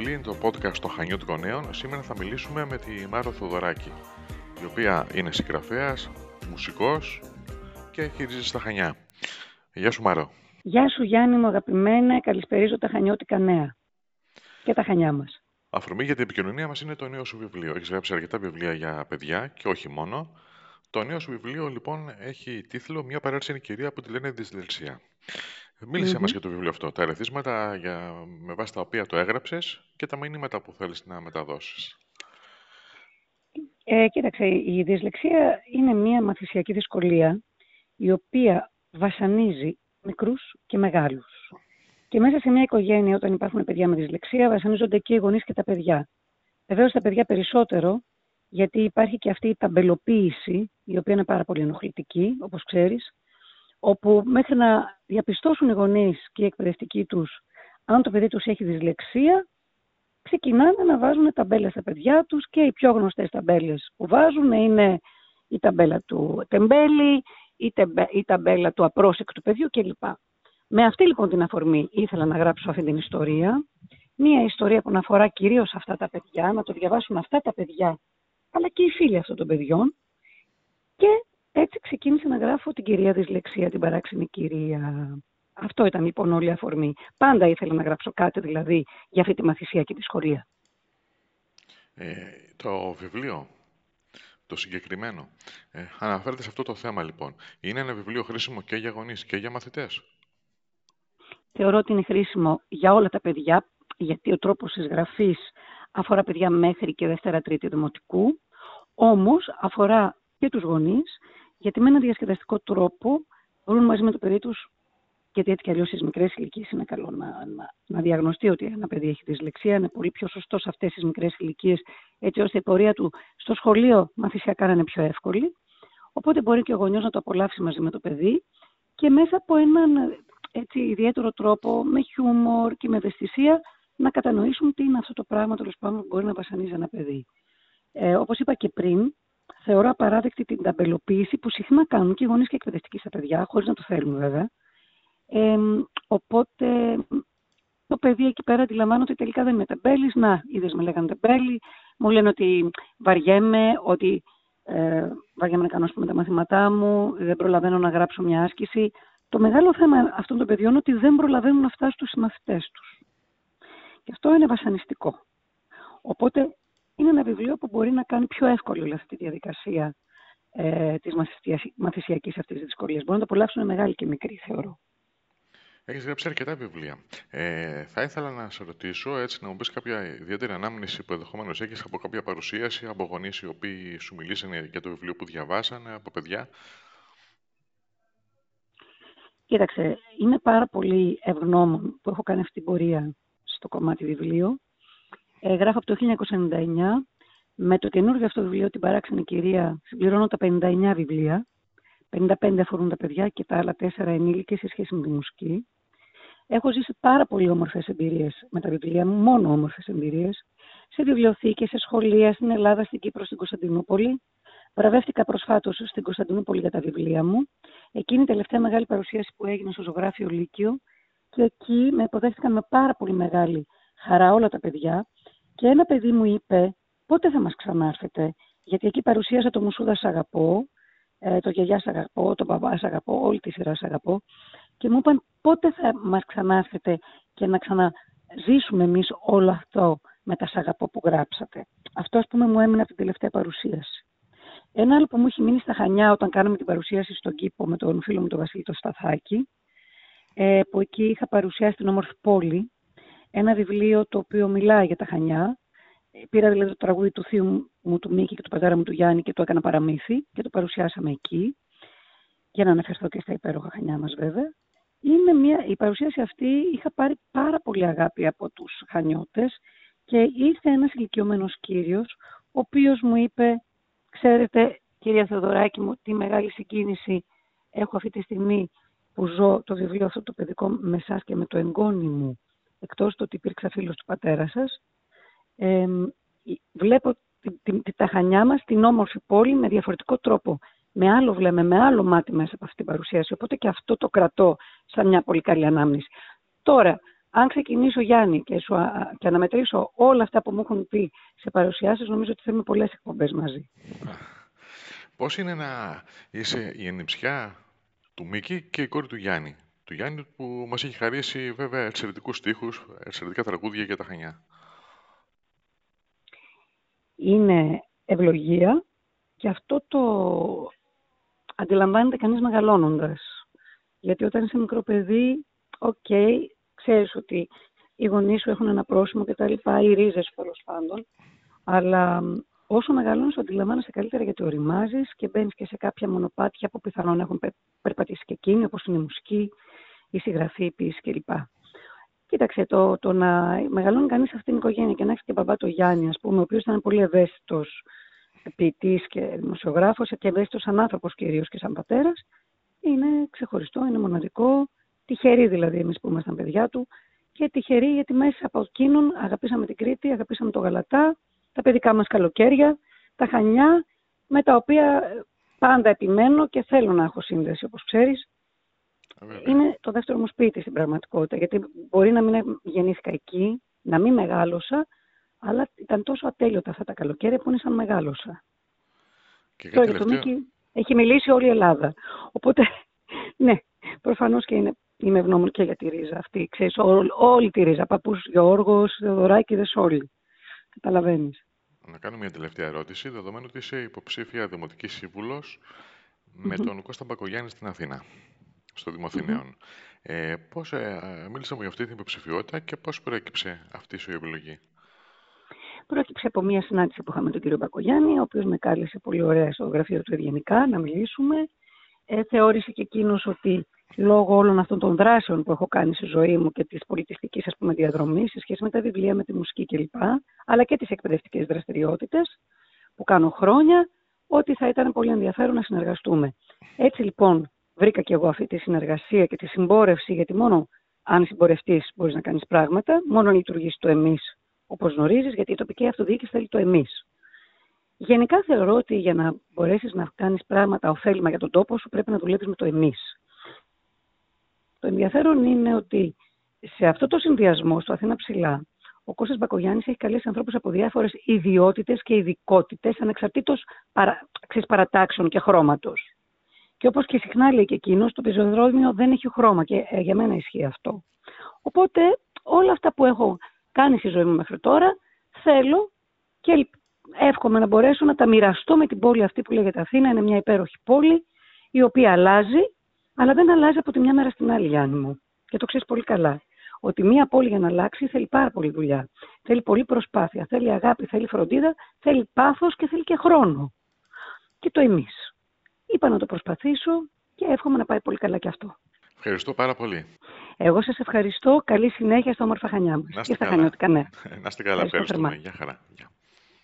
Αγαπητοί φίλοι, είναι το podcast των Χανιώτικων Νέων. Σήμερα θα μιλήσουμε με τη Μάρο Θοδωράκη, η οποία είναι συγγραφέας, μουσικός και χειρίζεται στα Χανιά. Γεια σου Μάρο. Γεια σου Γιάννη μου αγαπημένα, καλησπερίζω τα Χανιώτικα Νέα και τα Χανιά μας. Αφορμή για την επικοινωνία μας είναι το νέο σου βιβλίο. Έχεις γράψει αρκετά βιβλία για παιδιά και όχι μόνο. Το νέο σου βιβλίο λοιπόν έχει τίτλο «Μια παράξενη κυρία που τη λένε δυσλεξία». Μίλησε mm-hmm. μας για το βιβλίο αυτό, τα ερεθίσματα για, με βάση τα οποία το έγραψες και τα μηνύματα που θέλεις να μεταδώσεις. Ε, κοίταξε, η δυσλεξία είναι μια μαθησιακή δυσκολία η οποία βασανίζει μικρούς και μεγάλους. Και μέσα σε μια οικογένεια, όταν υπάρχουν παιδιά με δυσλεξία, βασανίζονται και οι γονείς και τα παιδιά. Βεβαίως τα παιδιά περισσότερο, γιατί υπάρχει και αυτή η ταμπελοποίηση, η οποία είναι πάρα πολύ ενοχλητική, όπως ξέρεις, όπου μέχρι να διαπιστώσουν οι γονείς και οι εκπαιδευτικοί τους αν το παιδί τους έχει δυσλεξία, ξεκινάνε να βάζουν ταμπέλες στα παιδιά τους και οι πιο γνωστές ταμπέλες που βάζουν είναι η ταμπέλα του τεμπέλη, η ταμπέλα του απρόσεκτου παιδιού κλπ. Με αυτή λοιπόν την αφορμή ήθελα να γράψω αυτή την ιστορία. Μία ιστορία που να αφορά κυρίως αυτά τα παιδιά, να το διαβάσουν αυτά τα παιδιά, αλλά και οι φίλοι αυτών των παιδιών. Και έτσι ξεκίνησα να γράφω την κυρία Δυσλεξία, την παράξενη κυρία. Αυτό ήταν λοιπόν όλη η αφορμή. Πάντα ήθελα να γράψω κάτι δηλαδή για αυτή τη μαθησιακή δυσκολία. Ε, το βιβλίο, το συγκεκριμένο, ε, αναφέρεται σε αυτό το θέμα λοιπόν. Είναι ένα βιβλίο χρήσιμο και για γονείς και για μαθητές; Θεωρώ ότι είναι χρήσιμο για όλα τα παιδιά, γιατί ο τρόπος της γραφής αφορά παιδιά μέχρι και Δευτέρα-Τρίτη Δημοτικού, όμως αφορά και τους γονείς γιατί με έναν διασκεδαστικό τρόπο μπορούν μαζί με το παιδί τους, γιατί έτσι κι αλλιώς στις μικρές ηλικίες είναι καλό να, να, να διαγνωστεί ότι ένα παιδί έχει δυσλεξία. Είναι πολύ πιο σωστό σε αυτές τις μικρές ηλικίες, έτσι ώστε η πορεία του στο σχολείο μαθησιακά να είναι πιο εύκολη. Οπότε μπορεί και ο γονιός να το απολαύσει μαζί με το παιδί και μέσα από έναν έτσι, ιδιαίτερο τρόπο, με χιούμορ και με ευαισθησία, να κατανοήσουν τι είναι αυτό το πράγμα τέλος πάντων που μπορεί να βασανίζει ένα παιδί. Ε, Όπως είπα και πριν, θεωρώ απαράδεκτη την ταμπελοποίηση που συχνά κάνουν και οι γονείς και εκπαιδευτικοί στα παιδιά, χωρίς να το θέλουν βέβαια. Ε, οπότε το παιδί εκεί πέρα αντιλαμβάνεται ότι τελικά δεν είναι τεμπέλη. Να, είδες με λέγανε τεμπέλη. Μου λένε ότι βαριέμαι, ότι ε, βαριέμαι να κάνω πούμε, τα μαθήματά μου, δεν προλαβαίνω να γράψω μια άσκηση. Το μεγάλο θέμα αυτών των παιδιών είναι ότι δεν προλαβαίνουν να φτάσουν στους μαθητές τους. Και αυτό είναι βασανιστικό. Οπότε είναι ένα βιβλίο που μπορεί να κάνει πιο εύκολη όλη αυτή τη διαδικασία ε, της μαθησιακής αυτής της δυσκολίας. Μπορεί να το απολαύσουν μεγάλοι και μικροί, θεωρώ. Έχεις γράψει αρκετά βιβλία. Ε, θα ήθελα να σε ρωτήσω, έτσι, να μου πεις κάποια ιδιαίτερη ανάμνηση που ενδεχομένως έχεις από κάποια παρουσίαση, από γονείς οι οποίοι σου μιλήσανε για το βιβλίο που διαβάσανε, από παιδιά; Κοίταξε, είναι πάρα πολύ ευγνώμων που έχω κάνει αυτή την πορεία στο κομμάτι βιβλίο ε, γράφω από το 1999. Με το καινούργιο αυτό βιβλίο, την παράξενη κυρία, συμπληρώνω τα 59 βιβλία. 55 αφορούν τα παιδιά και τα άλλα 4 ενήλικες σε σχέση με τη μουσική. Έχω ζήσει πάρα πολύ όμορφες εμπειρίες με τα βιβλία μου, μόνο όμορφες εμπειρίες, σε βιβλιοθήκες, σε σχολεία, στην Ελλάδα, στην Κύπρο, στην Κωνσταντινούπολη. Βραβεύτηκα προσφάτως στην Κωνσταντινούπολη για τα βιβλία μου. Εκείνη η τελευταία μεγάλη παρουσίαση που έγινε στο ζωγράφιο Λύκειο και εκεί με υποδέχτηκαν με πάρα πολύ μεγάλη χαρά όλα τα παιδιά και ένα παιδί μου είπε πότε θα μας ξανάρθετε, γιατί εκεί παρουσίασα το Μουσούδα σ' αγαπώ, ε, το γιαγιά σ' αγαπώ, το μπαμπά σ' αγαπώ, όλη τη σειρά σ' αγαπώ και μου είπαν πότε θα μας ξανάρθετε και να ξαναζήσουμε εμείς όλο αυτό με τα σ' αγαπώ που γράψατε. Αυτό ας πούμε μου έμεινε από την τελευταία παρουσίαση. Ένα άλλο που μου έχει μείνει στα Χανιά όταν κάναμε την παρουσίαση στον κήπο με τον φίλο μου τον Βασίλη το Σταθάκη, ε, που εκεί είχα παρουσιάσει την όμορφη πόλη ένα βιβλίο το οποίο μιλάει για τα Χανιά. Πήρα δηλαδή το τραγούδι του θείου μου του Μίκη και του πατέρα μου του Γιάννη και το έκανα παραμύθι και το παρουσιάσαμε εκεί. Για να αναφερθώ και στα υπέροχα Χανιά μας βέβαια. Είναι μια, η παρουσίαση αυτή είχα πάρει πάρα πολύ αγάπη από τους Χανιώτες και ήρθε ένας ηλικιωμένος κύριος ο οποίος μου είπε «Ξέρετε κυρία Θεοδωράκη μου τι μεγάλη συγκίνηση έχω αυτή τη στιγμή που ζω το βιβλίο αυτό το παιδικό με εσάς και με το εγγόνι μου εκτός του ότι υπήρξα φίλος του πατέρα σας, ε, βλέπω την, την, τα χανιά μας, την όμορφη πόλη με διαφορετικό τρόπο. Με άλλο βλέμαι, με άλλο μάτι μέσα από αυτή την παρουσίαση. Οπότε και αυτό το κρατώ σαν μια πολύ καλή ανάμνηση. Τώρα, αν ξεκινήσω Γιάννη και, σου, και αναμετρήσω όλα αυτά που μου έχουν πει σε παρουσιάσεις, νομίζω ότι θέλουμε πολλές εκπομπές μαζί. Πώς είναι να είσαι η ενυψιά του Μίκη και η κόρη του Γιάννη; Του Γιάννη που μας έχει χαρίσει βέβαια εξαιρετικούς στίχους, εξαιρετικά τραγούδια για τα Χανιά. Είναι ευλογία και αυτό το αντιλαμβάνεται κανείς μεγαλώνοντας. Γιατί όταν είσαι μικρό παιδί, OK, okay, ξέρεις ότι οι γονείς σου έχουν ένα πρόσημο και τα λοιπά, οι ρίζες τέλος πάντων, αλλά όσο μεγαλώνεις αντιλαμβάνεσαι καλύτερα γιατί ωριμάζεις και μπαίνεις και σε κάποια μονοπάτια που πιθανόν έχουν περπατήσει και εκείνοι, όπως είναι η μουσική, η συγγραφή, η ποίηση κλπ. Κοίταξε, το, το να μεγαλώνει κανείς αυτήν την οικογένεια και να έχεις και μπαμπά το Γιάννη, ας πούμε, ο οποίος ήταν πολύ ευαίσθητος ποιητής και δημοσιογράφος και ευαίσθητος σαν άνθρωπος κυρίως και σαν πατέρας, είναι ξεχωριστό, είναι μοναδικό. Τυχεροί δηλαδή εμείς που ήμασταν παιδιά του και τυχεροί γιατί μέσα από εκείνον αγαπήσαμε την Κρήτη, αγαπήσαμε το Γαλατά, τα παιδικά μας καλοκαίρια, τα Χανιά, με τα οποία πάντα επιμένω και θέλω να έχω σύνδεση, όπως ξέρεις. Είναι το δεύτερο μου σπίτι στην πραγματικότητα, γιατί μπορεί να μην γεννήθηκα εκεί, να μην μεγάλωσα, αλλά ήταν τόσο ατέλειωτα αυτά τα καλοκαίρια που είναι σαν μεγάλωσα. Και Τώρα το Μίκη έχει μιλήσει όλη η Ελλάδα. Οπότε, ναι, προφανώς και είναι, είμαι ευγνώμων και για τη ρίζα αυτή. Ξέρεις, ό, όλη τη ρίζα. Παππούς Γιώργος, Θεοδωράκηδε, όλοι. Καταλαβαίνεις. Να κάνω μια τελευταία ερώτηση, δεδομένου ότι είσαι υποψήφια δημοτικής με τον Κώστα Μπακογιάννη στην Αθήνα, στο Δημοθηναίων. Ε, πώς, ε, μίλησα μου για αυτή την υποψηφιότητα και πώς προέκυψε αυτή σου η επιλογή; Πρόκειψε από μια συνάντηση που είχαμε με τον κύριο Μπακογιάννη, ο οποίος με κάλεσε πολύ ωραία στο γραφείο του Ευγενικά να μιλήσουμε. Ε, θεώρησε και εκείνος ότι λόγω όλων αυτών των δράσεων που έχω κάνει στη ζωή μου και της πολιτιστικής ας πούμε διαδρομής σε σχέση με τα βιβλία, με τη μουσική κλπ. αλλά και τις εκπαιδευτικές δραστηριότητες που κάνω χρόνια, ότι θα ήταν πολύ ενδιαφέρον να συνεργαστούμε. Έτσι λοιπόν βρήκα και εγώ αυτή τη συνεργασία και τη συμπόρευση, γιατί μόνο αν συμπορευτείς μπορείς να κάνεις πράγματα, μόνο αν λειτουργήσει το εμείς όπως γνωρίζεις, γιατί η τοπική αυτοδιοίκηση θέλει το εμείς. Γενικά θεωρώ ότι για να μπορέσεις να κάνεις πράγματα ωφέλιμα για τον τόπο σου πρέπει να δουλεύει με το εμείς. Το ενδιαφέρον είναι ότι σε αυτό το συνδυασμό, στο Αθήνα Ψηλά, ο Κώστας Μπακογιάννης έχει καλέσει ανθρώπους από διάφορες ιδιότητες και ειδικότητες, ανεξαρτήτως παρα, παρατάξεων και χρώματος. Και όπως και συχνά λέει και εκείνος, το πεζοδρόμιο δεν έχει χρώμα και ε, για μένα ισχύει αυτό. Οπότε όλα αυτά που έχω κάνει στη ζωή μου μέχρι τώρα, θέλω και εύχομαι να μπορέσω να τα μοιραστώ με την πόλη αυτή που λέγεται Αθήνα. Είναι μια υπέροχη πόλη, η οποία αλλάζει, αλλά δεν αλλάζει από τη μια μέρα στην άλλη, Γιάννη μου. Και το ξέρεις πολύ καλά. Ότι μια πόλη για να αλλάξει θέλει πάρα πολύ δουλειά. Θέλει πολύ προσπάθεια, θέλει αγάπη, θέλει φροντίδα, θέλει πάθος και θέλει και χρόνο. Και το εμείς. Είπα να το προσπαθήσω και εύχομαι να πάει πολύ καλά και αυτό. Ευχαριστώ πάρα πολύ. Εγώ σας ευχαριστώ. Καλή συνέχεια στα όμορφα Χανιά μας. Να είστε καλά. Στα ναι. Να είστε καλά. Ευχαριστούμε. Γεια χαρά.